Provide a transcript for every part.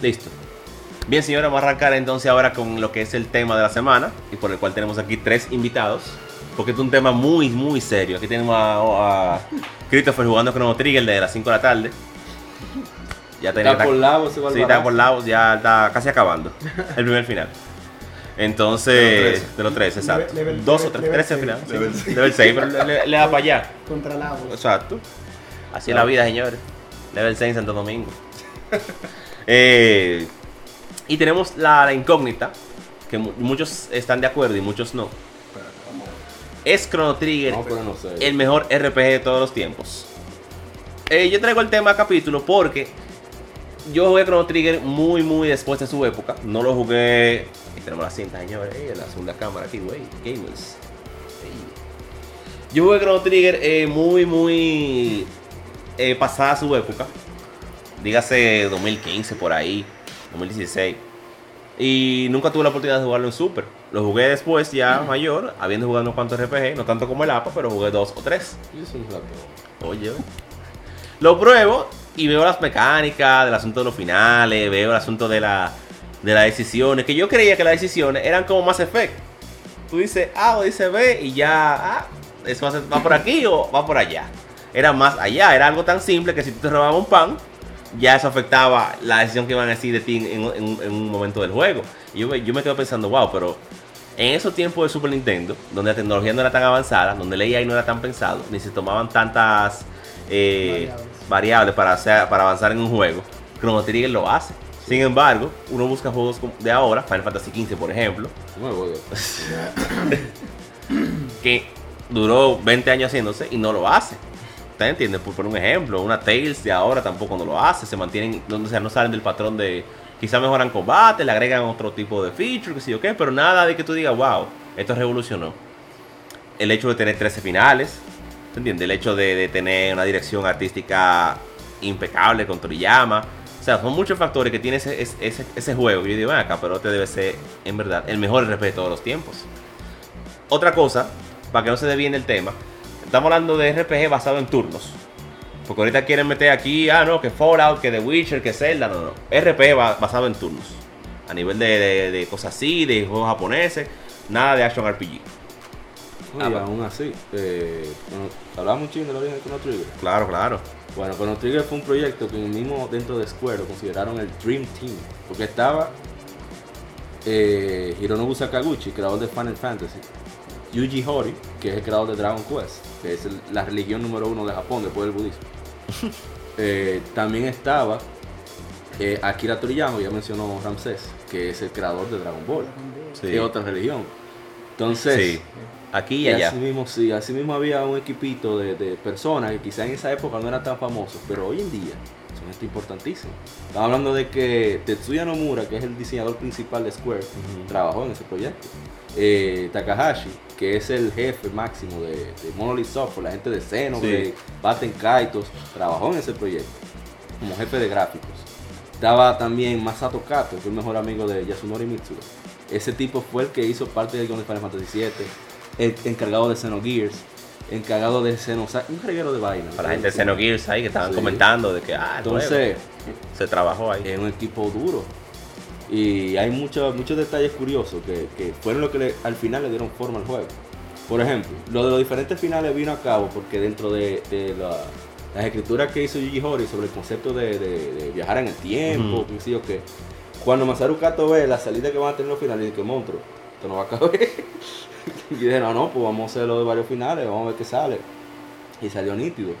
Listo. Bien, señora, vamos a arrancar entonces ahora con lo que es el tema de la semana y por el cual tenemos aquí tres invitados. Porque es un tema muy, muy serio. Aquí tenemos a, a Christopher jugando Chrono Trigger de las 5 de la tarde. Ya tenía, está por lado, se Sí, está por lado, ya está casi acabando. El primer final. Entonces, de los tres, exacto. Dos o tres, tres al final. Level 6, pero le, da para allá. Contra Lavos. Exacto. Así es la vida, señores. Level 6 en Santo Domingo. eh, y tenemos la, incógnita, que muchos están de acuerdo y muchos no. ¿Es Chrono Trigger el mejor RPG de todos los tiempos? Eh, yo traigo el tema capítulo porque yo jugué Chrono Trigger muy, muy después de su época. No lo jugué. Y tenemos la cinta, señores. la segunda cámara aquí, güey. Gamers. Yo jugué Chrono Trigger eh, muy, muy eh, pasada su época. Dígase 2015 por ahí. 2016. Y nunca tuve la oportunidad de jugarlo en Super. Lo jugué después, ya mayor, habiendo jugado unos cuantos RPG, no tanto como el APA, pero jugué dos o tres. Oye, lo pruebo y veo las mecánicas del asunto de los finales, veo el asunto de, la, de las decisiones, que yo creía que las decisiones eran como más efecto. Tú dices A o dices B y ya, ah, eso va por aquí o va por allá. Era más allá, era algo tan simple que si tú te robabas un pan, ya eso afectaba la decisión que iban a decir de ti en, un momento del juego. Y yo, yo me quedo pensando, wow, pero en esos tiempos de Super Nintendo, donde la tecnología no era tan avanzada, donde el AI no era tan pensado, ni se tomaban tantas eh, variables. para, hacer, para avanzar en un juego, Chrono Trigger lo hace. Sin embargo, uno busca juegos de ahora, Final Fantasy XV por ejemplo, que duró 20 años haciéndose y no lo hace. ¿Usted entiende? Por, un ejemplo, una Tails de ahora tampoco no lo hace, se mantienen, o sea, no salen del patrón de, quizá mejoran combate, le agregan otro tipo de feature, que sé yo qué, pero nada de que tú digas, wow, esto revolucionó. El hecho de tener 13 finales, ¿se entiende? El hecho de, tener una dirección artística impecable con Toriyama. O sea, son muchos factores que tiene ese, ese, ese juego. Yo digo, acá, pero este debe ser, en verdad, el mejor RPG de todos los tiempos. Otra cosa, para que no se bien el tema, Estamos hablando de RPG basado en turnos. Porque ahorita quieren meter aquí, ah, no, que Fallout, que The Witcher, que Zelda, no, no. RPG basado en turnos. A nivel de, cosas así, de juegos japoneses, nada de action RPG. Oye, aún así, eh, hablamos mucho de la origen de Chrono Trigger. Claro, claro. Bueno, Chrono Trigger fue un proyecto que mismo dentro de Square lo consideraron el Dream Team. Porque estaba eh, Hironobu Sakaguchi, creador de Final Fantasy. Yuji Horii, que es el creador de Dragon Quest, que es la religión número uno de Japón después del budismo. Eh, también estaba eh, Akira Toriyama, ya mencionó Ramsés, que es el creador de Dragon Ball, sí. es otra religión. Entonces, aquí y, allá. Así mismo, sí, así mismo había un equipito de, personas que quizá en esa época no eran tan famosos, pero hoy en día son esto importantísimo. Estamos hablando de que Tetsuya Nomura, que es el diseñador principal de Square, trabajó en ese proyecto. Eh, Takahashi, que es el jefe máximo de, Monolith Software, la gente de Seno, de Batten Kaitos, trabajó en ese proyecto como jefe de gráficos. Estaba también Masato Kato, que es el mejor amigo de Yasunori Mitsuda. Ese tipo fue el que hizo parte del guion de Final Fantasy VII, el encargado de Xenogears, encargado de Xeno, un reguero de vaina. Para la gente de Xenogears ahí que estaban comentando de que, ah, entonces se trabajó ahí. Es un equipo duro. Y hay muchos muchos detalles curiosos que, fueron lo que al final le dieron forma al juego. Por ejemplo, lo de los diferentes finales vino a cabo porque dentro de, las escrituras que hizo Yuji Horii sobre el concepto de, viajar en el tiempo, que cuando Masaru Kato ve la salida que van a tener los finales, dice que monstruo, esto no va a caber. y dije, no, no, pues vamos a hacerlo de varios finales, vamos a ver qué sale. Y salió nítido.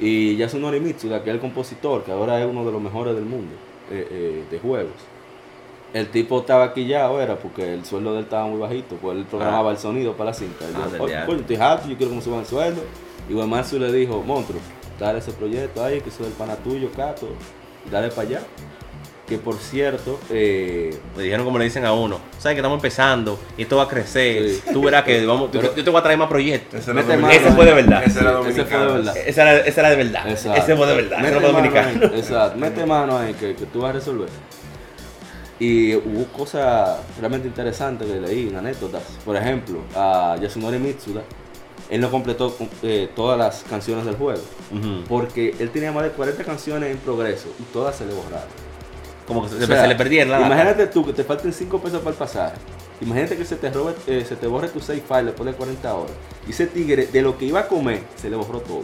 Y Yasunori Mitsuda, que es el compositor, que ahora es uno de los mejores del mundo eh, eh, de juegos el tipo estaba aquí ya, era porque el sueldo de él estaba muy bajito, pues él programaba ah. el sonido para la cinta. Él dijo, ah, coño, estoy harto, yo quiero que me suban el sueldo. Y Guamansu le dijo, monstruo, dale ese proyecto ahí, que soy el pana tuyo, Cato, dale para allá. Que por cierto, eh, me dijeron como le dicen a uno, sabes que estamos empezando y esto va a crecer. Tú verás que vamos, yo, te voy a traer más proyectos. Ese, fue de verdad. Ese, era ese fue de verdad. Ese era, ese era de verdad. Ese fue de verdad. Mete ese dominicano. exacto. Mete mano ahí que, que tú vas a resolver. Y hubo cosas realmente interesantes que leí, anécdotas. Por ejemplo, a Yasunori Mitsuda él no completó eh, todas las canciones del juego. Porque él tenía más de 40 canciones en progreso y todas se le borraron. Como que se, O sea, se le perdieron la Imagínate tú que te falten 5 pesos para el pasaje. Imagínate que se te, robe, eh, se te borre tu save file después de 40 horas. Y ese tigre, de lo que iba a comer, se le borró todo.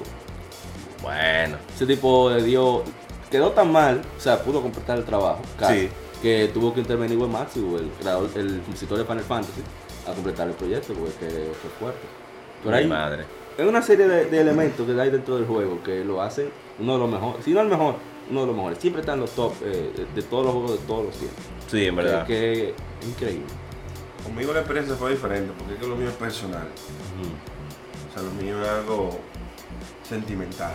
Bueno. Ese tipo le dio. Quedó tan mal, o sea, pudo completar el trabajo. casi, Sí. Que tuvo que intervenir Wes Matthews, el creador, el compositor de Final Fantasy, a completar el proyecto porque que fue fuerte. Pero hay, madre. es una serie de, de elementos que hay dentro del juego que lo hacen uno de los mejores. Si no el mejor, uno de los mejores. Siempre está en los top eh, de, de todos los juegos de todos los tiempos. Sí, en verdad. Que, que es increíble. Conmigo la experiencia fue diferente, porque es que lo mío es personal. O sea, lo mío es algo sentimental.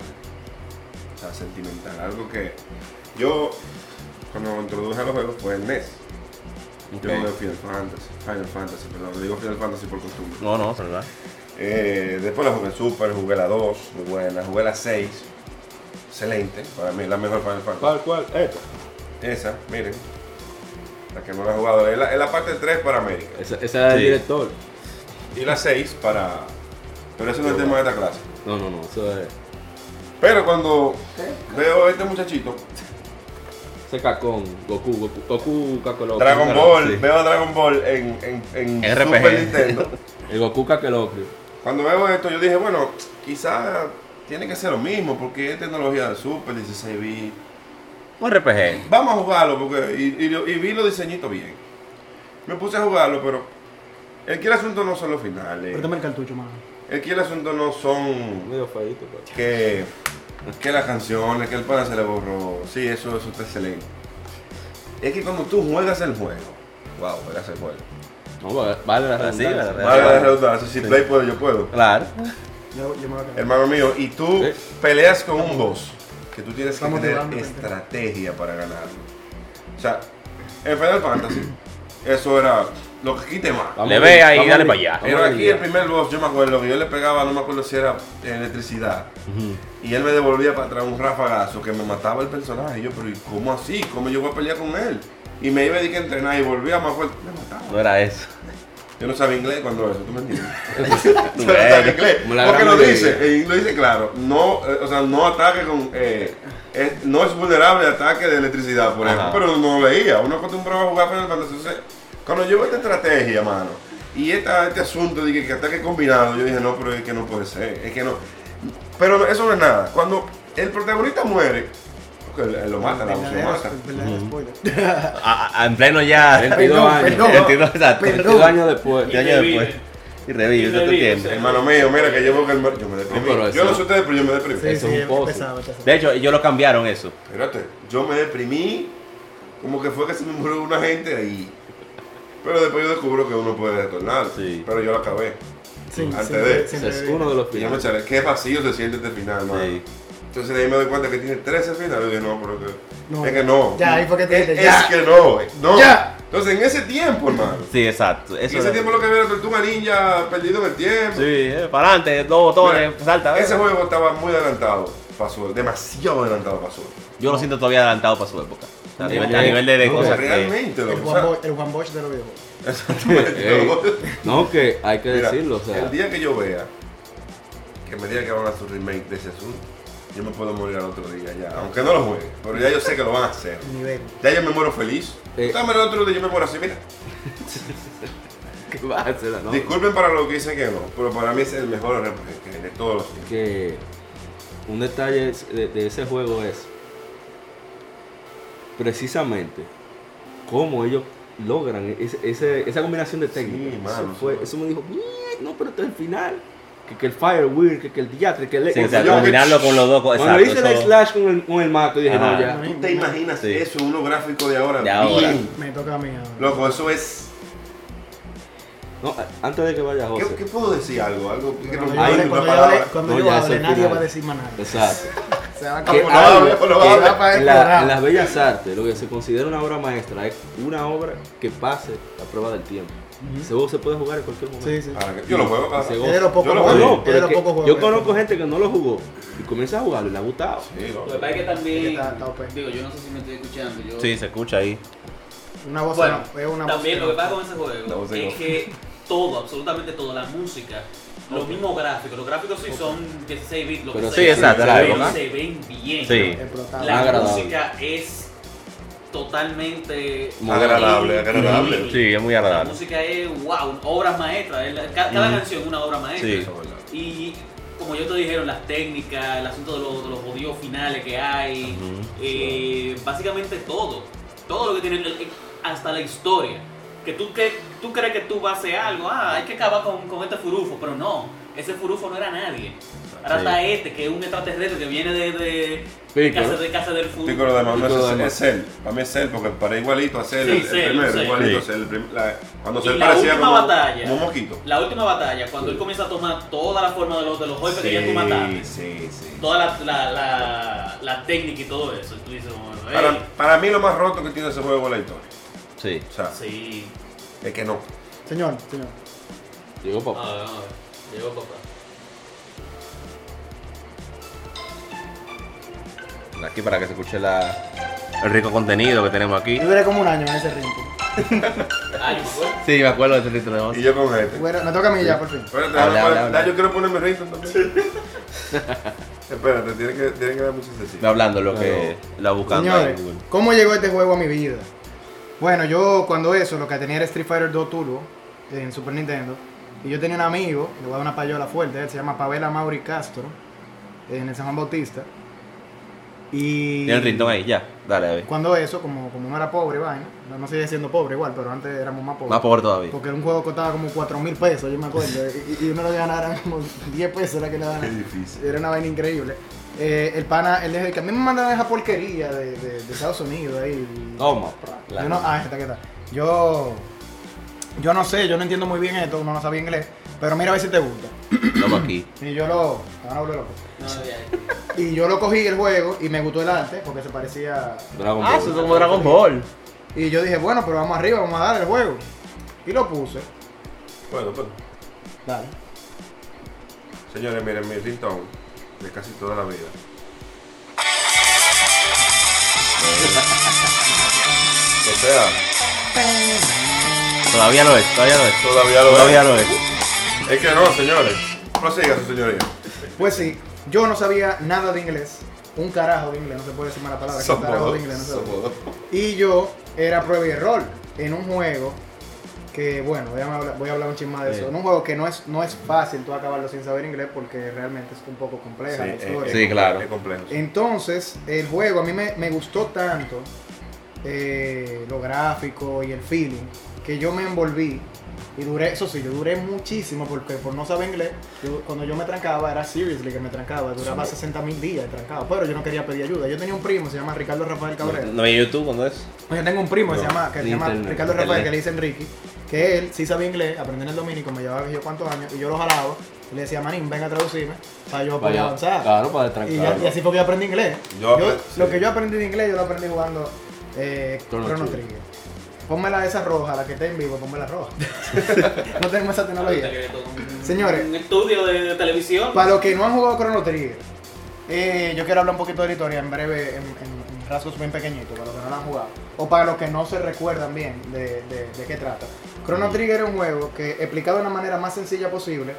O sea, sentimental. Algo que yo, cuando introduje a los juegos, fue el NES. Yo Ok. jugué Final Fantasy, Final Fantasy, perdón, digo Final Fantasy por costumbre. No, no, es verdad. Eh, después la jugué en Super, jugué la 2, muy buena, jugué la 6, excelente, para mí la mejor Final Fantasy. ¿Cuál, cuál? Esta. Esa, miren, la que no la he jugado, es la, es la parte 3 para América. Esa, esa era el director. Y la 6 para... Pero eso no es el tema de esta clase. No, no, no, eso es. Pero cuando veo a este muchachito, Ese cacón, Goku, Goku, Goku Kakarot. Dragon Ball, sí. veo a Dragon Ball en, en, en RPG. Super Nintendo. El Goku Kakarot. Cuando veo esto, yo dije, bueno, quizá tiene que ser lo mismo, porque es tecnología de Super, 16 bits. Un RPG. Vamos a jugarlo, porque y, y- y vi los diseñitos bien. Me puse a jugarlo, pero el que el asunto no son los finales. Préstame el cartucho, mano. El que el asunto no son Medio feito, pero. que, que las canciones, que el pana se le borró. Sí, eso, eso está excelente. Es que cuando tú juegas el juego, wow, juegas el juego. No, vale, la sí, redundancia. vale, la redundancia, si play puedo, yo puedo. Claro. Hermano mío, y tú Sí. peleas con un boss que tú tienes que Estamos tener estrategia para ganarlo. O sea, en Final Fantasy, eso era lo que quite más. Vamos Le a- ve ahí, vamos dale a- para allá. Pero a aquí el primer boss, yo me acuerdo que yo le pegaba, no me acuerdo si era electricidad, y él me devolvía para atrás un rafagazo que me mataba el personaje. Y yo, pero ¿y cómo así? ¿Cómo yo voy a pelear con él? Y me iba a decir que entrenar y volvía más fuerte. Me mataba. No era eso. Yo no sabía inglés cuando eso, ¿tú me entiendes? Yo no sabía inglés. Porque lo dice, eh, lo dice claro. No, eh, o sea, no ataque con. eh, es- no es vulnerable a ataque de electricidad, por ejemplo. Pero no lo leía. Uno acostumbraba a jugar Final Fantasy. Cuando yo veo esta estrategia, mano, y esta, este asunto de que, que ataque combinado, yo dije, no, pero es que no puede ser. Es que no. Pero eso no es nada. Cuando el protagonista muere, porque lo mata, la Verdadero- mata. en pleno ya. 22 años. perdón. 22, exacto. Perdón. 22 años después. Y años después. Y revive, ¿tú te revive, entiendes? Hermano mío, mira que yo veo que el, yo me deprimí. yo no sé ustedes, pero yo me deprimí. Sí, Eso sí, es un pozo. pesado, pesado. De hecho, ellos lo cambiaron eso. Espérate, yo me deprimí, como que fue que se me murió una gente ahí. Pero después yo descubro que uno puede retornar. Sí. Pero yo lo acabé. Sí, Antes sí, de- sí, Ese sí, es sí. uno de los Y yo me finales. echaré, qué vacío se siente este final, mano. Sí. Entonces de ahí me doy cuenta que tiene 13 finales. Yo dije, no, pero que. No. Es que no. Ya, ahí fue que te es, es ya. que no, no. Ya. Entonces en ese tiempo, hermano. Sí, exacto. En Eso ese tiempo lo que había era Tortuga Ninja perdido en el tiempo. Sí, eh, para adelante, dos botones, Mira, salta. Ese eh. juego estaba muy adelantado para su demasiado adelantado para su Yo lo siento todavía adelantado para su época. Sea, a, nivel, a Oye, nivel de, de no, cosas que. Realmente, El loco. o Juan Bosch- el Juan Bosch de los videojuegos. no, que hay que Mira, decirlo, o sea. el día que yo vea que me diga que van a hacer un remake de ese asunto, yo me puedo morir al otro día ya. Aunque no lo juegue, pero ya yo sé que lo van a hacer. Nivel. Ya yo me muero feliz. Eh. Dame el otro día yo me muero así, mira. ¿Qué va a hacer, no? Disculpen para lo que dicen que no, pero para mí es el mejor RPG que de todos los tiempos. que un detalle de ese juego es precisamente cómo ellos logran ese- ese- esa combinación de técnicas. Sí, mano, eso, fue, sí. eso me dijo, "Mierda, no, pero esto es el final. Que, que el Fire Wheel, que, que el Diatre, que el Sí, o sea, yo- combinarlo con los dos. Cuando Exacto, hice el slash con el, con el mato, dije, Ajá. no, ya. ¿Tú te imaginas Sí. eso en unos gráficos de ahora? De ahora. Bien. Me toca a mí ahora. Loco, eso es. No, antes de que vaya ¿Qué, José. qué puedo decir algo? Algo que no Cuando me yo hable- una cuando yo palabra. hable- cuando No, yo ya es hable, el nadie va a decir más nada. Exacto. Se va a Que el En, la- programa. en las bellas artes, lo que se considera una obra maestra es una obra que pase la prueba del tiempo. Ese juego se puede jugar en cualquier momento. Sí, sí. Yo lo juego, Yo lo pero que yo conozco gente que no lo jugó y comienza a jugarlo y le ha gustado. Lo que pasa es que también, Está- está OP. digo, yo no sé si me estoy escuchando. Yo, Sí, se escucha ahí. Una voz Bueno, no, es una voz también lo que pasa con ese juego es que todo, absolutamente todo, la música los mismos gráficos. Los gráficos sí son 16 bits, lo que Pero sea, sí, exacto, la pero época. se ven bien. Sí. La Agradable. música es totalmente Agradable, agradable. increíble. Sí, es muy La agradable. música es wow, obras maestras. es la- Cada, canción es una obra maestra. Sí. Y como yo te dijeron, las técnicas, el asunto de los, de los finales que hay, eh, básicamente todo. Todo lo que tiene, el- hasta la historia. Que tú, que tú crees que tú vas a hacer algo, ah, hay que acabar con, con este furufo, pero no, ese furufo no era nadie. Ahora Sí. está este, que es un extraterrestre que viene de, de, de, Piccolo. casa, de casa del furufo. Piccolo de es, es Cell. Para mí es Cell porque para igualito a Sí, el, el primero, Cell. igualito Sí. El prim- la- cuando la parecía última como, batalla. como un mosquito. La última batalla, cuando él comienza a tomar toda la forma de los, de los golpes que ya tú mataste. sí, sí. toda la, la, la, la técnica y todo eso. Tú dices, bueno, hey, Para, para mí lo más roto que tiene ese juego es la historia. Sí. O sea, sí. es que no. Señor, señor. Llegó A papá. ver, a ver. Llegó papá. Aquí para que se escuche la, el rico contenido que tenemos aquí. Yo duré como un año en ese yo me acuerdo. Sí, me acuerdo de ese ritmo de Y yo con este. Bueno, me toca a mí ya, por fin. Espérate, Habla, habla, habla, habla. yo quiero ponerme rington también. Espérate, tiene que, tiene que dar mucho sencillo. Hablando lo que la buscando ahí en Señores, Google. ¿cómo llegó este juego a mi vida? Bueno, yo cuando eso, lo que tenía era Street Fighter 2 Turbo en Super Nintendo. Y yo tenía un amigo, le voy a dar una payola fuerte, él se llama Pavela Mauri Castro, en el San Juan Bautista. Y Tiene el rington ahí, ya. Dale, a ver. cuando eso, como, como uno era pobre, vaina, no, no seguía siendo pobre igual, pero antes éramos más pobres. Más pobre todavía. Porque un juego costaba como 4 mil pesos, yo me acuerdo. y, y uno lo ganara como 10 pesos, era que le daban. Qué difícil. Era una vaina increíble. Eh, el pana, él dijo que a mí me mandaron esa porquería de, de- de Estados Unidos ahí. Toma. Yo no, ah, esta, ¿qué tal? Yo, yo no sé, yo no entiendo muy bien esto, uno no sabe inglés, pero mira a ver si te gusta. Estamos aquí. Y yo lo, me van a volver loco. No. Y yo lo cogí el juego y me gustó el arte porque se parecía. Dragon Ah, Ball. eso es como Dragon Ball. Y yo dije, bueno, pero vamos arriba, vamos a dar el juego. Y lo puse. Bueno, pues, Dale. señores, miren, mi rington de casi toda la vida. O sea, Todavía no es, todavía no es. todavía lo Todavía es. no es. Es que no, señores. Prosiga su señoría. Pues sí, yo no sabía nada de inglés. Un carajo de inglés, no se puede decir mala palabra. Un carajo de inglés, no se puede. Y yo era prueba y error en un juego que, bueno, voy a hablar, voy a hablar un chisme más de eso. Sí. En un juego que no es, no es fácil tú acabarlo sin saber inglés porque realmente es un poco compleja la es- historia. es Sí, claro. Es complejo. Entonces, el juego a mí me, me gustó tanto eh, lo gráfico y el feeling que yo me envolví y duré, eso sí, yo duré muchísimo porque por no saber inglés, yo- cuando yo me trancaba era seriously que me trancaba, duraba 60 mil días trancado, pero yo no quería pedir ayuda. Yo tenía un primo, se llama Ricardo Rafael Cabrera. No hay YouTube cuando es. Yo tengo un primo que se llama, que se llama internet, Ricardo Rafael, que le dice Enrique, que él sí sabía inglés, aprendió en el dominico, me llevaba yo cuántos años, y yo lo jalaba, y le decía, manín, venga a traducirme, para yo poder avanzar. Claro, para Y, ya- y así fue que yo aprendí inglés. Yo Lo sí. que yo aprendí de inglés, yo lo aprendí jugando eh, Chrono Trigger. Pónmela esa roja, la que está en vivo, pónmela roja. no tenemos esa tecnología. Señores. Un estudio de, de televisión. Para los que no han jugado Chrono Trigger, eh, yo quiero hablar un poquito de la historia en breve, en, en- en rasgos bien pequeñitos, para los que no la han jugado. O para los que no se recuerdan bien de, de- de qué trata. Chrono Trigger es un juego que, explicado de una manera más sencilla posible,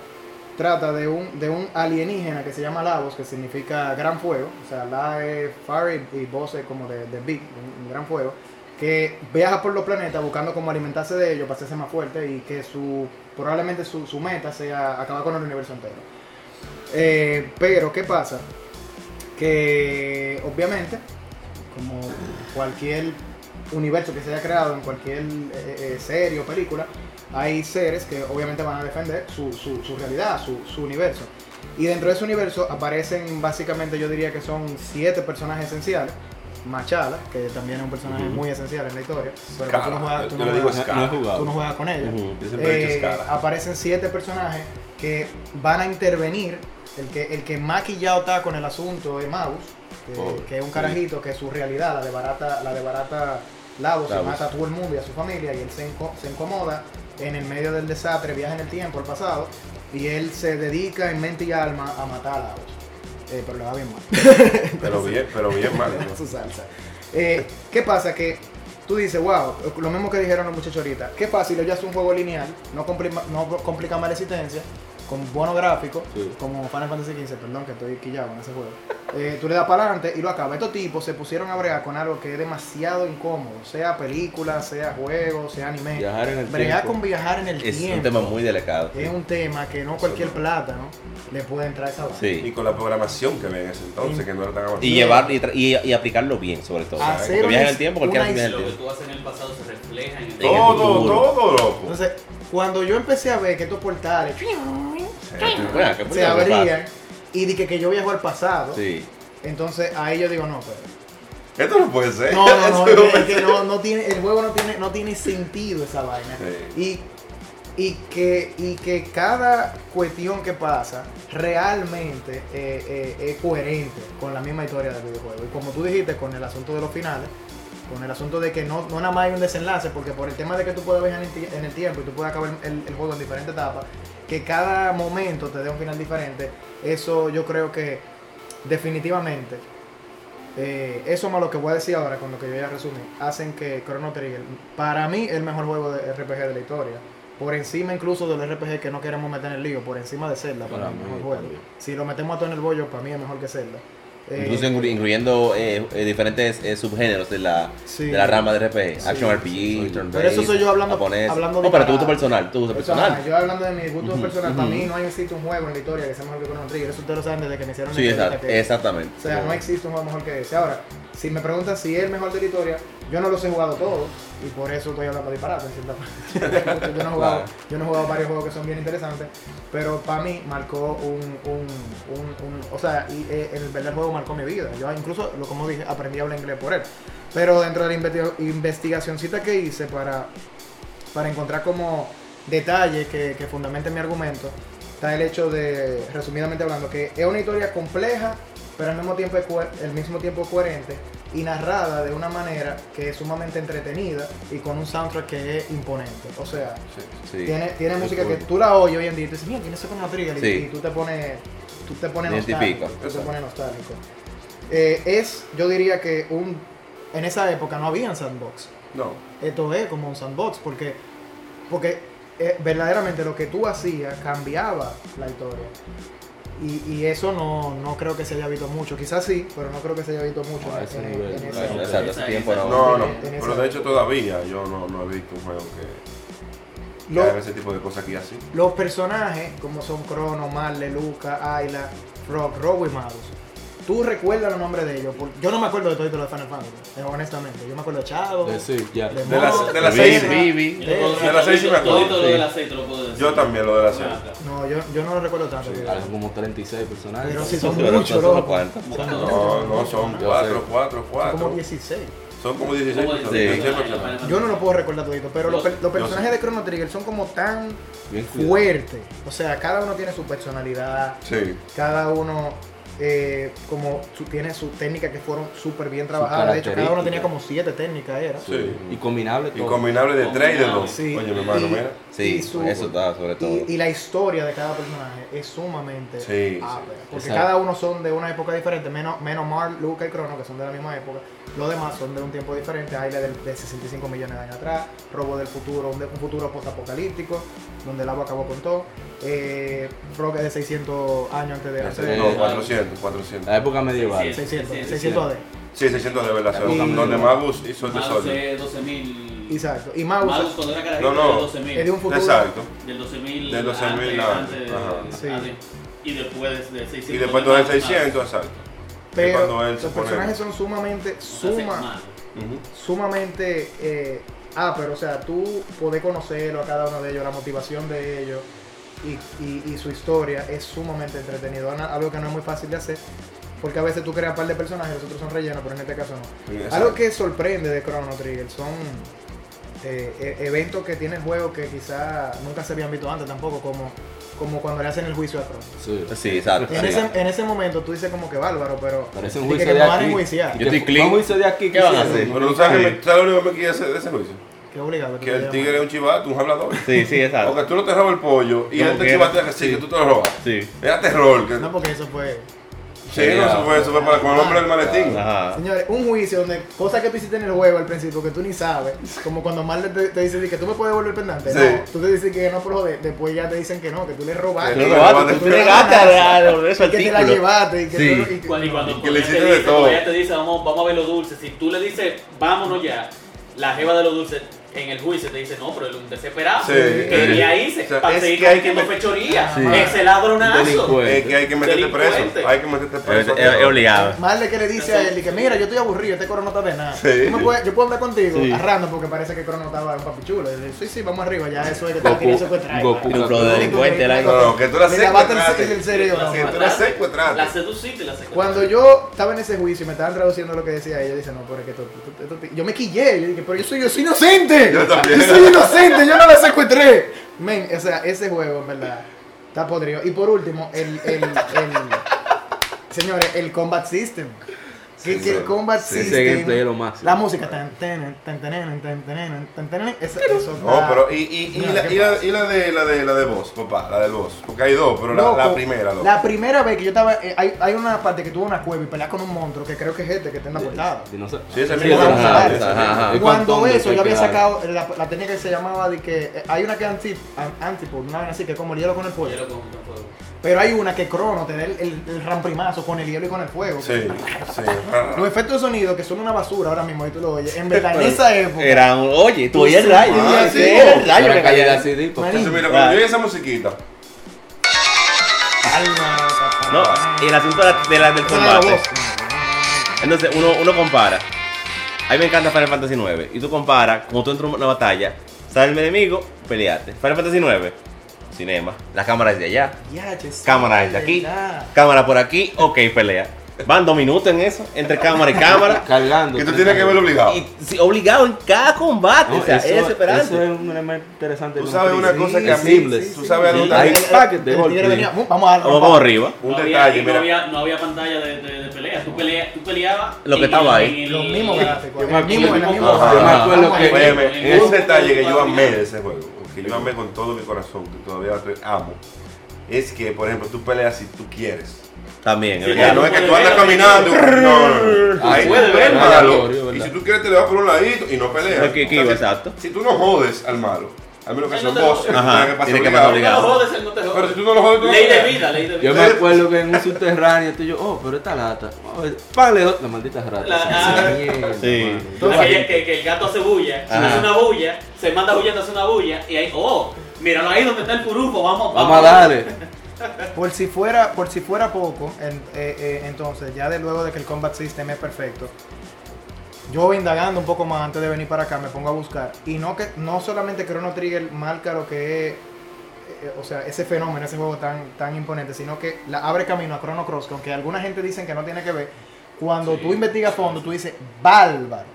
trata de un, de un alienígena que se llama Lavos, que significa gran fuego. O sea, la es fire y, y voz es como de, de big, un, un gran fuego. Que viaja por los planetas buscando cómo alimentarse de ellos para hacerse más fuerte y que su probablemente su, su meta sea acabar con el universo entero. Eh, pero, ¿qué pasa? Que obviamente, como cualquier universo que se haya creado en cualquier eh, eh, serie o película, hay seres que obviamente van a defender su, su- su realidad, su, su universo. Y dentro de ese universo aparecen básicamente, yo diría que son siete personajes esenciales. Machala, que también es un personaje muy esencial en la historia. Pero tú no juegas, tú yo no le digo juegas- Scala. No he jugado. tú no juegas con ella. Eh, aparecen siete personajes que van a intervenir. El que, el que más quillado está con el asunto es Maus, que, que es un sí. carajito que su realidad, la de barata, la de barata Lavos, se mata a todo el mundo y a su familia y él se, inco- se incomoda en el medio del desastre, viaja en el tiempo, al pasado, y él se dedica en mente y alma a matar a Lavos. Eh, pero le va bien mal. Pero bien, pero bien mal. ¿no? su salsa. Eh, ¿Qué pasa? Que tú dices, wow, lo mismo que dijeron los muchachos ahorita. Qué fácil, ellos hacen un juego lineal, no complica, no complica más la existencia, con bono gráfico, Sí. como Final Fantasy XV, perdón que estoy quillado en ese juego. Eh, tú le das para adelante y lo acabas. Estos tipos se pusieron a bregar con algo que es demasiado incómodo, sea película, sea juego, sea anime. Viajar en el Bregar tiempo. con viajar en el Es tiempo. un tema muy delicado. Es un tema que no cualquier plátano le puede entrar a esa. Y Sí. con la programación que había en ese entonces, que no era tan avanzada. Y llevar y, tra- y, y aplicarlo bien, sobre todo. Hacer Porque viaja en el tiempo, viaja en el Lo que tú haces en el pasado se refleja en el Todo, todo, loco. Entonces, cuando yo empecé a ver que estos portales Bueno, ¿qué fue se abrían y de que, que yo viajo al pasado, Sí. entonces ahí yo digo, no, pero Esto no puede ser. No, no, no, Esto es puede que ser. no, no tiene, el juego no tiene, no tiene sentido esa vaina. Y, y, que, y que cada cuestión que pasa realmente eh, eh, es coherente con la misma historia del videojuego. Y como tú dijiste, con el asunto de los finales, con el asunto de que no, no nada más hay un desenlace, porque por el tema de que tú puedes viajar en, el ti- en el tiempo y tú puedes acabar el, el juego en diferentes etapas, que cada momento te dé un final diferente, eso yo creo que definitivamente eh, eso más lo que voy a decir ahora con lo que yo ya resumí, hacen que Chrono Trigger, para mí, el mejor juego de RPG de la historia. Por encima incluso del RPG que no queremos meter en el lío, por encima de Zelda, para, Para mí, mejor juego. Si lo metemos a todo en el bollo, para mí es mejor que Zelda. Eh, Incluso inclu- incluyendo eh, eh, diferentes eh, subgéneros de la, Sí. de la rama de RPG. Sí, Action sí, RPG, sí. turn Pero eso soy yo hablando- japonés. hablando No, pero tu gusto personal, tu gusto Personal, personal. Yo hablando de mi gusto Ujú, personal, para ujú. mí no existe un juego en la historia que sea mejor que Chrono Trigger. Eso ustedes lo saben desde que me hicieron Sí, entrevista exact- que- exactamente. O sea, no existe un juego mejor que ese. Ahora, si me preguntan si es el mejor de la historia, yo no los he jugado todos y por eso estoy hablando disparate en cierta parte. yo, no he jugado, Claro. yo no he jugado varios juegos que son bien interesantes, pero para mí marcó un, un, un, un- o sea, y, eh, el verdad juego marcó mi vida. Yo incluso, lo como dije, aprendí a hablar inglés por él. Pero dentro de la investi- investigacioncita que hice para, para encontrar como detalles que, que fundamenten mi argumento, está el hecho de, resumidamente hablando, que es una historia compleja, pero al mismo tiempo, al mismo tiempo coherente y narrada de una manera que es sumamente entretenida y con un soundtrack que es imponente. O sea, Sí. tiene, tiene música cool. que tú la oyes hoy en día y tú dices, mira, tiene eso con una trigger y, Sí. y tú te pones, tú te pones nostálgico. Tú te pones nostálgico. Eh, es, yo diría que un, en esa época no había sandbox No. esto es como un sandbox, porque, porque eh, verdaderamente lo que tú hacías cambiaba la historia. Y, y eso no, no creo que se haya visto mucho, quizás sí, pero no creo que se haya visto mucho en, ese en- nivel, en tiempo esa- no. No, Pero de hecho todavía yo no, no he visto un juego que, haga ese tipo de cosas aquí así. los personajes, como son Crono, Marle, Luca, Ayla, Frog, Robo y Marus, tú recuerdas los nombres de ellos. yo no me acuerdo de todo los de Final Fantasy, honestamente. Yo me acuerdo de Chado, De- sí, ya. de, De las- de las de seis, Ezra. Vivi. Yo lo puedo decir, De las seis sí me acuerdo, todito lo de las seis te lo puedo decir. Yo también lo de la Ah, serie. claro. No, yo, yo no lo recuerdo tanto. Sí. Hay como 36 personajes. Pero sí son Pero muchos, No, No, no, son ¿no? Yo cuatro, sé. cuatro, Son cuatro. como 16. Son como 16 Como personas. Sí. 16 Final personas. Fantasy. Yo no lo puedo recordar todito, pero los, los personajes de Chrono Trigger son como tan fuertes. O sea, cada uno tiene su personalidad, Sí. cada uno eh, como su- tiene sus técnicas que fueron súper bien trabajadas. De hecho, cada uno tenía como siete técnicas, era. Sí. Y combinable Y todo. combinable de 3 y de 2. Sí. Oye, mi hermano, Y- mira. Sí, y su- eso está sobre todo. Y, y la historia de cada personaje es sumamente Sí, ápera, sí. Porque Exacto. cada uno son de una época diferente, menos, menos Mark, Luca y Crono, que son de la misma época. Los demás son de un tiempo diferente. Ayla del- de 65 millones de años atrás, Robo del futuro, un, de- un futuro postapocalíptico, donde el agua acabó con todo. Eh, Frog es de 600 años antes de hacer. No, 400, 400. La época medieval. 600, 600, 600 AD. Sí, 600 de Donde Magus hizo el desorden. es 12.000. Exacto. Y Magus Magus cuando era carajito No, no. era 12.000. es de un futuro. Exacto. Del 12.000. Del 12.000 antes, antes, antes, ajá. Sí. antes. Y después de 600. Y después de 600, exacto. Pero él los personajes son sumamente, suma, sumamente eh, ah, pero o sea, tú podés conocerlo a cada uno de ellos, la motivación de ellos y, y- y su historia es sumamente entretenido. Algo que no es muy fácil de hacer, porque a veces tú creas un par de personajes, los otros son rellenos, pero en este caso no. Exacto. Algo que sorprende de Chrono Trigger son eh, e- eventos que tiene el juego que quizá nunca se habían visto antes tampoco, como, como cuando le hacen el juicio a Crono. Sí. Sí, exacto. En, sí. ese, en ese momento tú dices como que bárbaro, pero Parece un que juicio que de me van a aquí. enjuiciar. Yo estoy ¿Qué- clean. ¿Cómo hizo de aquí? ¿Qué van a hacer? Pero tú sabes, que me- ¿sabes lo único que quiere hacer de ese juicio? Qué obligado. Que el tigre es un chivato, un hablador. Sí, sí, exacto. Porque tú no te robas el pollo y él te chivatea que sí, que tú te lo robas. Sí. Es terror. Que... No, porque eso fue. Sí, no, eso fue, eso fue para con el hombre del maletín. Ajá. Señores, un juicio donde cosas que tú hiciste en el juego al principio que tú ni sabes, como cuando Marley te, te dice que tú me puedes devolver pendante, Sí. no, tú te dices que no por joder, después ya te dicen que no, que tú le robaste, Que Tú le robaste, robaste, tú tú te le ganaste, a ese y que te la llevaste y que Sí. tú- y- Y cuando, y cuando que Pollea le te hiciste de dice, todo. Pollea te dice, vamos, vamos a ver los dulces. Si tú le dices, vámonos ya, la jeva de los dulces en el juicio te dice, no, pero él es un desesperado. Sí, Quería sí. irse O sea, para es seguir que cometiendo que- fechoría. Sí. Ese ladronazo. Es que hay que meterte preso. Hay que meterte Es, preso. es- es obligado. Marley que le dice a él y que mira, yo estoy aburrido, este crono no está de nada. Sí. ¿Tú me puedes- yo puedo hablar contigo, Sí. arrando porque parece que crono estaba un papi chulo. Dice, sí, sí, vamos arriba, ya eso es que te Goku. Goku, Tiene de delincuente, la- No, no, que tú la el- secuestraste. el. Que tú la La secuestraste. seduciste y la secuestraste. Cuando yo estaba en ese juicio y me estaban traduciendo lo que decía ella, dice, no, pero es que yo me quillé, yo dije, pero yo soy, yo Yo también. soy inocente, yo no la secuestré. Men, o sea, ese juego, en verdad, está podrido. Y por último, el, el, el señores, el combat system. Kirk Combat System. La música. No, pero y la de la de la de voz, papá, la del voz. Porque hay dos, pero la, primera. dos. La primera vez que yo estaba. hay, una parte que tuvo una cueva y peleas con un monstruo que creo que es este que está en la portada. Sí, ese mismo. Cuando eso, yo había sacado la, técnica que se llamaba de que hay una que es anti, una vez así que como el hielo con el pollo. Pero hay una que crono te da el, el, el ramprimazo con el hielo y con el fuego. Sí, sí. Los efectos de sonido que son una basura ahora mismo y tú lo oyes. En verdad, en esa época. Era un, oye, tú oías el sí, rayo. ah, sí. era el rayo que caía. papá. Marín. Entonces, mira, cuando yo oí esa musiquita. No, y el asunto de la- de la- del combate. Entonces uno, uno compara. A mí me encanta Final Fantasy 9. Y tú comparas, como tú entras en una batalla, sale el enemigo, peleaste. Final Fantasy 9, cinema. La cámara es de allá. Sí, Cámara es de aquí. Cámara por aquí, ok, pelea. Van dos minutos en eso, entre cámara y cámara. Cargando. que tú tienes que verlo obligado. Y sí, obligado en cada combate. No, o sea, eso, es desesperante. eso es un elemento interesante. Tú sabes una cosa que a mí- Seamless. tú sabes a dónde- Hay El- el- packet de el golpe. tigre venía, "Uh, Vamos a Vamos vamos arriba. Un no había, detalle, no había, no había pantalla de, de, de pelea. Tú, pelea, tú peleabas. Lo que estaba ahí. Los mismos gráficos. Yo me acuerdo- que- un detalle que yo amé de ese juego, que yo amé con todo mi corazón, que todavía te amo, es que, por ejemplo, tú peleas si tú quieres. También, Sí, no es que tú andas caminando. No, no, no. Ah, Ahí puede tú ver, malo. Y si tú quieres, te le vas por un ladito y no peleas. Es que- que O sea, iba, si- exacto. Si tú no jodes al malo, a menos que Ajá, que pasar tiene que pasar obligado. No jodes, él no te jode. Pero si tú no lo jodes, tú no Ley de vida, ley de vida. Yo me acuerdo que en un subterráneo tú y yo, oh, pero esta lata. vamos Págale la maldita rata. La- Sí, ah. que, que el gato hace bulla, hace una bulla, se manda huyendo, hace una bulla, y ahí, oh, míralo ahí donde está el furufo, vamos, Vamos a darle. Por si fuera, por si fuera poco, en- eh, eh, entonces, ya de luego de que el combat system es perfecto, yo indagando un poco más antes de venir para acá, me pongo a buscar. Y no que no solamente Chrono Trigger marca lo que es, eh, o sea, ese fenómeno, ese juego tan, tan imponente, sino que la, abre camino a Chrono Cross, que aunque alguna gente dicen que no tiene que ver, cuando tú investigas a fondo, tú dices, bárbaro.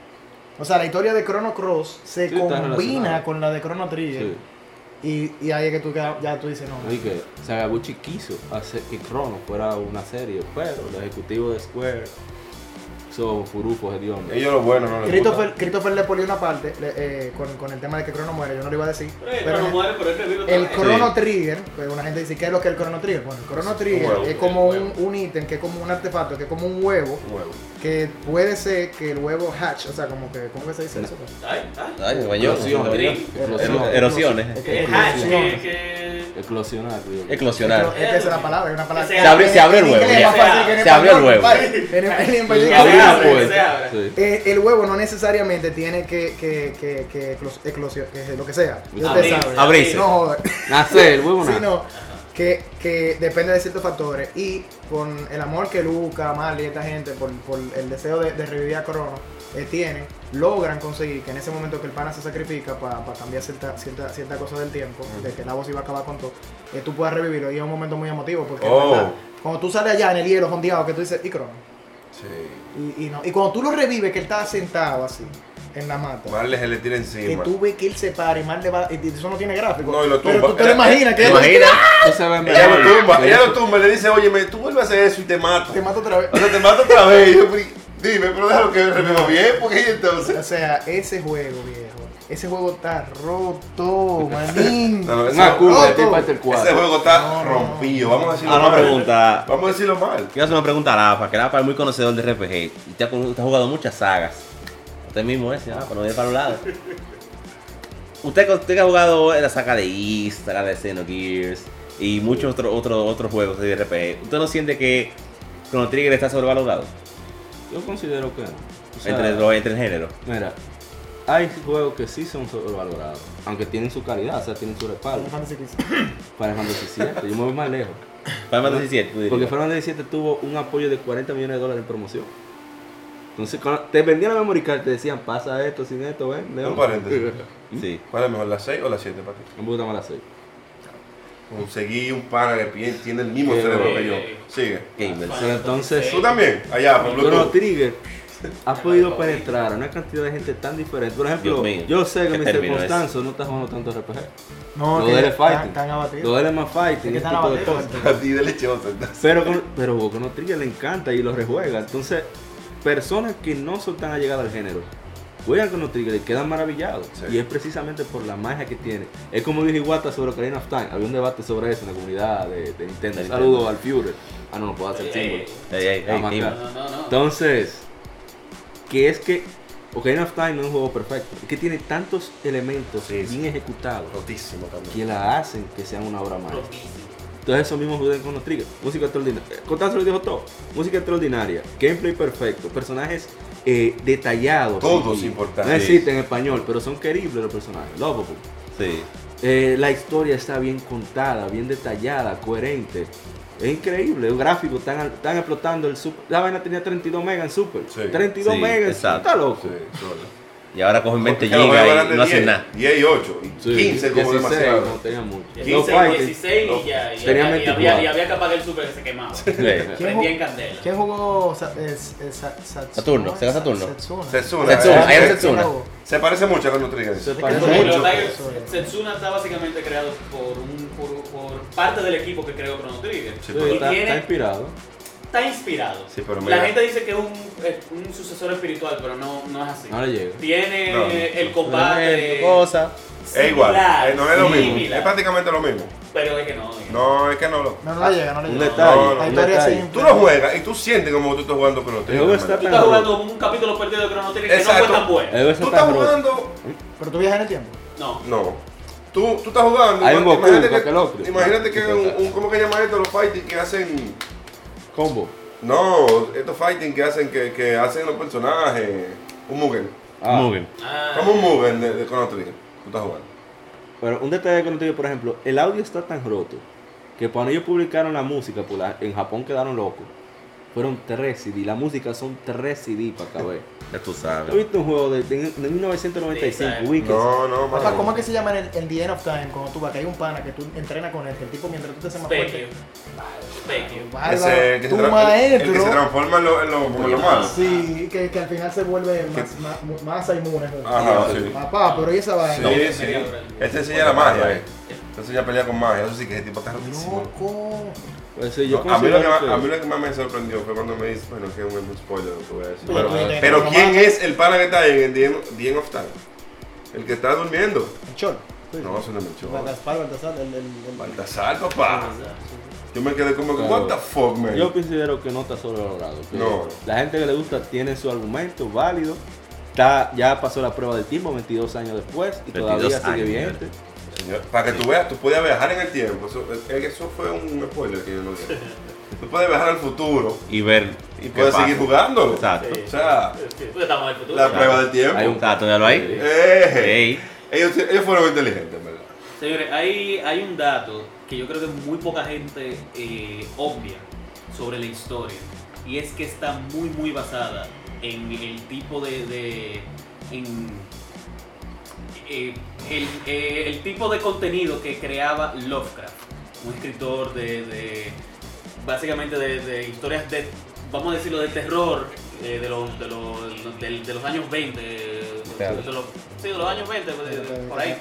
O sea, la historia de Chrono Cross se Sí, combina con la de Chrono Trigger. Sí. Y, y ahí es que tú ya, ya tú dices, no. Y que Sagaguchi quiso hacer que Chrono fuera una serie, pero los ejecutivos de Square son furufos de Dios. Ellos lo bueno no les Christopher, gusta. Christopher le polió una parte le- eh, con, con el tema de que Crono muere, yo no lo iba a decir. Pero pero no muere, pero él revive otra el vez. Chrono Trigger, pues una gente dice, ¿qué es lo que es el Chrono Trigger? Bueno, el Chrono Trigger huevo. es como El un, un ítem, que es como un artefacto, que es como un huevo, que puede ser que el huevo hatch, o sea, como que, ¿cómo que se dice eso? Ay, ay. Ay. Erosiones. Hatch, que, que... Eclosionar, digo. Eclosionar. Es que esa es la palabra, es una palabra. Se que- abre- se abre el huevo, Se abrió el huevo. abre, abre. Eh, el huevo no necesariamente tiene que, que, que, que eclos- eclosio- que lo que sea. Abrirse. No joder. Nacer, el huevo sino que, que depende de ciertos factores. Y con el amor que Luca, Marley y esta gente, por, por el deseo de, de revivir a Crono, eh, tienen, logran conseguir que en ese momento que el pana se sacrifica para cambiar cierta, cierta, cierta cosa del tiempo, de que la voz iba a acabar con todo, eh, tú puedas revivirlo. Y es un momento muy emotivo porque Oh. ¿verdad? cuando tú sales allá en el hielo jondeado, que tú dices, y Crono. Sí. Y, y, no. y cuando tú lo revives, que él está sentado así, en la mata. Marley se le tira Que tú ves que él se para y más le va. Y eso no tiene gráfico. No, y lo pero tumba. tú te lo imaginas que ¿Te él? Tú sabes Ella lo tumba, ella lo tumba y le dice, oye, tú vuelves a hacer eso y te mato. te mata otra vez. O sea, te mato otra vez. Y yo, "Pero, dime, pero déjalo que reviva bien, porque y O entonces. sea, ese juego, viejo, Ese juego está roto, manín. No, Una roto. tipo este el Ese 4. juego está No, no, rompido. Vamos a decirlo Ah, una mal. pregunta. Vamos a decirlo mal. Quiero hacer una pregunta a Rafa, que Rafa es muy conocedor de RPG y te ha, usted ha jugado muchas sagas. Usted mismo es, para no ir para un lado. Usted, usted que ha jugado la saga de East, saga de Xenogears y muchos otros otros otros juegos de RPG. ¿Usted no siente que Chrono Trigger está sobrevalorado Yo considero que no. O sea, entre, lo- entre el género? Mira, hay juegos que sí son sobrevalorados, aunque tienen su calidad, o sea, tienen su respaldo. Final Fantasy XV. Final Fantasy VII, yo me voy más lejos. Final Fantasy VII. Porque Final Fantasy VII tuvo un apoyo de 40 millones de dólares en promoción. Entonces, cuando te vendían la memory card, te decían, pasa esto, sin esto, ven, León. Un paréntesis. Sí. ¿Cuál es mejor, la 6 o la 7 para ti? Me gusta más la 6. Conseguí un pana que tiene el mismo cerebro que yo. Sigue. Pero entonces, Tú también, allá, por Bluetooth. Trigger ha podido penetrar a una cantidad de gente tan diferente. Por ejemplo, yo sé que ¿qué Mr. es? Constanzo no está jugando tanto RPG. No, Lo que de él es están, fighting. están abatidos. Lo de él es más Es fighting, que ese están tipo de abatidos. cosas. A ti de lechosa. Pero, con, pero Chrono Trigger le encanta y lo rejuega. Entonces, personas que no son tan allegadas al género, juegan Chrono Trigger y quedan maravillados. Sí. Y es precisamente por la magia que tiene. Es como dijo Iwata sobre Ocarina of Time. Había un debate sobre eso en la comunidad de, de Nintendo. De Saludos al Führer. Ah, no, no puedo hacer símbolo. Entonces, que es que Ocarina of Time no es un juego perfecto. Es que tiene tantos elementos Sí, sí. bien ejecutados Rotísimo también. que la hacen que sean una obra maestra. Rotísimo. Entonces eso mismo juegan con los triggers. Música extraordinaria. Constanzo lo dijo todo. Música extraordinaria. Gameplay perfecto. Personajes eh, detallados. Todos importantes. No existen en español, pero son queribles los personajes. Lovable. Sí. Eh, la historia está bien contada, bien detallada, coherente. Es increíble, los gráficos están, están explotando el super. La vaina tenía 32 megas en super. Sí. 32 Sí, megas, está loco. Sí, solo. Y ahora cogen 20 Porque los juegos gigas eran y no hacen 10, nada. 10 y 8. Y Sí, 15 como 16, demasiado. No tenía mucho. 15, Los fighting, 16 no. y ya. Y, Tenían había, y, 24. había, y había que apagar el super que se quemaba. Sí. ¿Quién Prendía en jugó- candela. ¿Quién jugó Sa- es- es Sa- Satsuma? Ssaturno, Sega Saturno. Setsuna. Setsuna. Setsuna, eh, ahí era eh, Setsuna. Se parece mucho a Chrono Trigger. Se parece mucho. Setsuna está básicamente creado por, un, por, parte del equipo que creó Chrono Trigger. Sí, Sí, pero- y tiene- está inspirado. Está inspirado. Sí, pero La gente dice que es un, un sucesor espiritual, pero no, no es así. No le llega. Tiene No. el combate. Cosa. Es igual. eh, no es lo mismo. similar, Es prácticamente lo mismo. Pero es que no. es que No, es que no lo. No, no le llega, no le llega. detalle. No, no, La un detalle. Tú lo juegas y tú sientes como tú estás jugando hermano. está Tú estás jugando un capítulo perdido de Chrono Trigger que no fue tan bueno. Tú está estás jugando. Pero tú viajas en el tiempo. No. No. Tú, tú estás jugando. Hay un Goku, imagínate que, otro. imagínate que un, un- ¿Cómo que llama esto? Los fighting que hacen. Combo. No, estos fighting que hacen que, que hacen los personajes. Un Mugen. Ah, Mugen. Ah, Como un Mugen de, de Chrono Trigger. Tú estás jugando. Pero un detalle que no te digo, por ejemplo, el audio está tan roto que cuando ellos publicaron la música, pues la- en Japón quedaron locos. Fueron tres CD, la música son tres CD para caber. Ya tú ¿Has sabes. visto un juego de, de- de 1995, Sí, Wicked? No, no, Papá, mano. ¿cómo es que se llama en el, en The End of Time cuando tú vas? Que hay un pana que tú entrenas con él, que el tipo mientras tú te haces más Thank fuerte. Bárbaro, Ese que se tu tra- el- el, maestro. que se transforma en lo, en lo, como en lo malo. Sí, que, que al final se vuelve más, más, más inmune. Ajá, sí. Papá, pero ¿y esa vaina? Sí, sí. Él te enseña la magia, eh. Te enseña a pelear con magia. Eso sí que ese tipo está rotísimo. Loco. Pues sí, yo No, a, mí lo que, más- que- a mí lo que más me sorprendió fue cuando me dice, bueno, que es un spoiler lo que voy a decir. Pero- ¿quién es el pana que está ahí en el The End, The End of Time? El que está durmiendo. El. No, eso no es el Baltasar, Baltasar, el, el, el- Baltasar, papá. Yo me quedé como que, Claro. what the fuck, man. Yo considero que no está sobrevalorado. No. La gente que le gusta tiene su argumento válido. Está, ya pasó la prueba del tiempo 22 años después y 22 todavía sigue años, vigente. Señor, para que tú veas, tú puedes viajar en el tiempo. Eso, es que eso fue un spoiler que yo no dije. Tú puedes viajar al futuro Y ver. y puedes pasa. seguir jugándolo. Exacto. O sea, Sí, estamos en el futuro. la prueba del tiempo. Hay un Exacto, míralo ahí. Eh, ellos, ellos fueron inteligentes, ¿verdad? Señores, hay, hay un dato que yo creo que muy poca gente eh, obvia sobre la historia. Y es que está muy, muy basada en el tipo de. de- en, eh, el, eh, el tipo de contenido que creaba Lovecraft, un escritor de. de- básicamente de, de historias de. vamos a decirlo, de terror. eh, de, los, de, los, de, de los años 20, de, Claro. de los, sí, de los años 20, de- de- por ahí.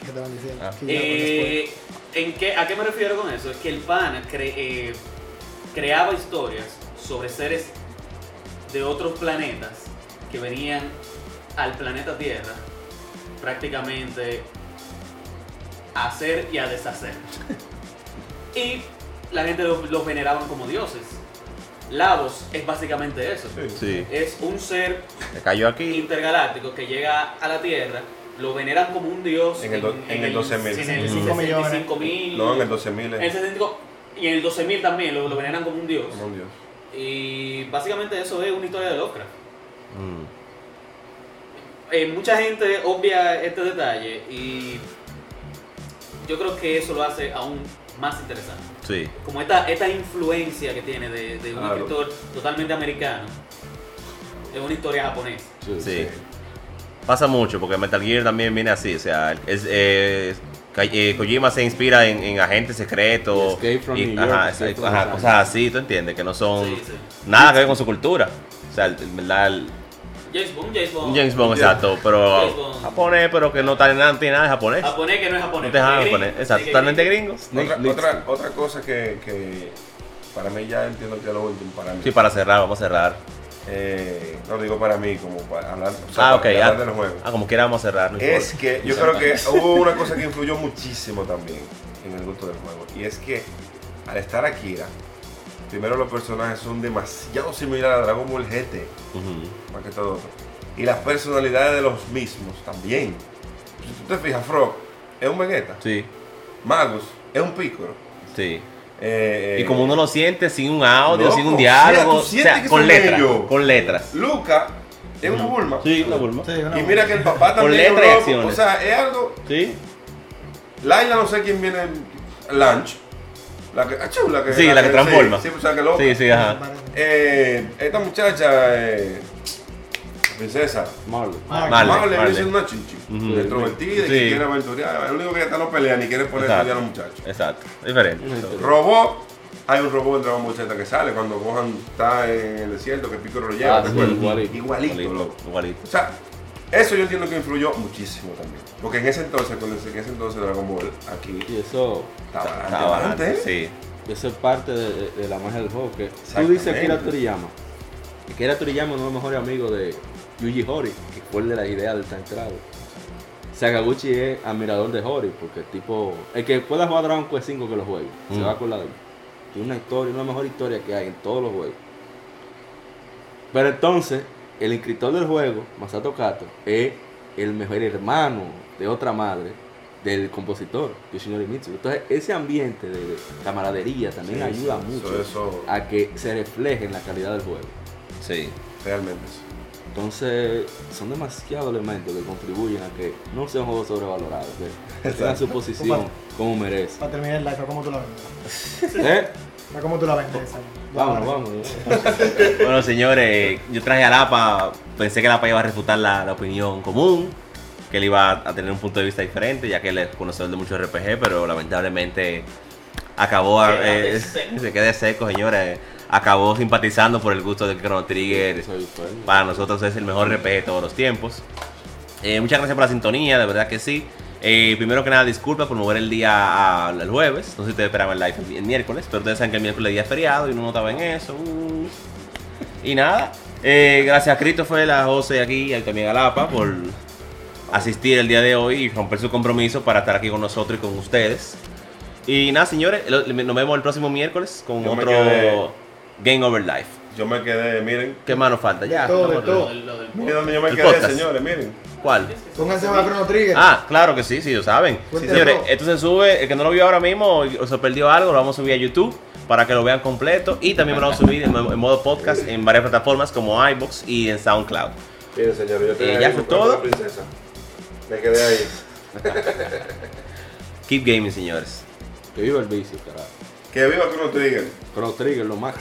Ah. Eh, ¿en qué, ¿A qué me refiero con eso? Es que el pana cre- eh, creaba historias sobre seres de otros planetas que venían al planeta Tierra prácticamente a hacer y a deshacer. y la gente los, los veneraban como dioses. Lavos es básicamente eso. Sí. Es un ser Se cayó aquí. intergaláctico que llega a la Tierra, lo veneran como un dios En el do- en el 12.000. en el Cinco millones. 65.000, No, en el 12.000. en el 65 y en el 12.000 también lo, lo veneran como un dios. Dios. Y básicamente eso es una historia de Lovecraft. Mm. Eh, mucha gente obvia este detalle y yo creo que eso lo hace aún más interesante. Sí. Como esta, esta influencia que tiene de, de un Claro. escritor totalmente americano en una historia japonesa. Sí. Pasa mucho porque Metal Gear también viene así. O sea, es, eh, eh, Kojima se inspira en, en agentes secretos. Y Escape from y- New York, ajá, ajá, cosas así, ¿tú entiendes? Que no son Sí, sí. nada que ver con su cultura. O sea, el- el- verdad, el- James Bond, James Bond. un James Bond, exacto, pero James Bond. japonés, pero que no está nada, no tiene nada de japonés. Japonés que no es japonés. No te exacto, totalmente gringo. Otra, Plissken. otra, otra cosa que, que para mí ya entiendo que es lo último para mí. Sí, para cerrar, vamos a cerrar. Eh, no digo para mí, como para hablar, o sea, Ah, para hablar ah, del juego. ah, como quiera vamos a cerrar. no Es que yo creo que hubo una cosa que influyó muchísimo también en el gusto del juego. Y es que al estar Akira, primero los personajes son demasiado similares a Dragon Ball GT, Ujú. más que todo otro. Y las personalidades de los mismos también. Si tú te fijas, Frog es un Vegeta, Sí, Magus es un Piccolo. sí. eh, Y como uno lo siente sin un audio, loco, sin un o sea, diálogo, o sea, que con letras, con letras. Luca es una Bulma. Sí, la Bulma. Sí, una Y mira que el papá Con también es un letras y loco. acciones. O sea, es algo Sí, Laila no sé quién viene Lunch. La que, achú, la que, Sí, la que transforma. Sí, sí, o sea, que loca. sí, sí, ajá. Eh, esta muchacha, eh, princesa, Marley. Marley. Marley, Marley Marley. siendo una chichi. Ujú. Extrovertida y Sí. que quiere aventurar. El único que está no pelea ni quiere poner a estudiar a los muchachos. Exacto, diferente. Robot. Hay un robot en Dragon Ball Z que sale cuando Gohan está en el desierto, que Piccolo lo lleva. Ah, ¿te sí, igualito. Igualito, Igualito, igualito. O sea, eso yo entiendo que influyó muchísimo también. Porque en ese entonces, cuando en ese entonces Dragon Ball aquí Y eso, estaba ¿eh? sí. eso es parte de, la magia del juego. Que tú dices Akira Toriyama. Akira Toriyama es uno de los mejores amigos de Yuji Horii, que fue el de la idea del travel. Sakaguchi es admirador de Horii, porque el tipo, el que pueda jugar Dragon Quest 5 que lo juegue, se Mm. va a acordar de él. Tiene una historia, una mejor historia que hay en todos los juegos. Pero entonces, el inscriptor del juego, Masato Kato, es el mejor hermano de otra madre del compositor, Yoshinori Mitsu. Entonces, ese ambiente de camaradería también Sí, ayuda sí, mucho Eso, eso, a que se refleje en la calidad del juego. Sí. realmente. sí. Entonces, son demasiados elementos que contribuyen a que no sea un juego sobrevalorado, que tenga su posición como merece. Para terminar el live, ¿cómo tú la vendes? ¿Eh? ¿Cómo tú la vendes? Vámonos, vámonos. Bueno, señores, yo traje a Lapa, pensé que Lapa iba a refutar la, la opinión común, que él iba a tener un punto de vista diferente, ya que él es conocedor de muchos RPG, pero lamentablemente acabó, eh, seco. se quede seco, señores, acabó simpatizando por el gusto del Chrono Trigger. Para nosotros es el mejor RPG de todos los tiempos. Eh, muchas gracias por la sintonía, de verdad que sí. Eh, primero que nada, disculpa por mover el día al jueves. No sé si ustedes esperaban el live el, el miércoles, pero ustedes saben que el miércoles es día feriado y uno no estaba en eso. Uh. Y nada, eh, gracias a Christopher, a José aquí y también a Lapa por asistir el día de hoy y romper su compromiso para estar aquí con nosotros y con ustedes. Y nada, señores, lo- nos vemos el próximo miércoles con Yo otro quedé- Game Over Life. Yo me quedé, miren. ¿Qué más nos falta? Ya. Todo, de todo. Lo lo Miren donde yo me El quedé, podcast. señores, miren. ¿Cuál? Pónganse a Chrono Trigger. Ah, claro que sí, sí, lo saben. Fuerte Señores, esto se sube, el que no lo vio ahora mismo o se perdió algo, lo vamos a subir a YouTube para que lo vean completo y también lo vamos a subir en, en modo podcast en varias plataformas como iBox y en SoundCloud. Miren, señores, yo quedé Eh, ¿ya fue todo? a la princesa. Me quedé ahí. Keep gaming, señores. Que viva el vicio, carajo. Que viva Chrono Trigger. Chrono Trigger, lo máximo.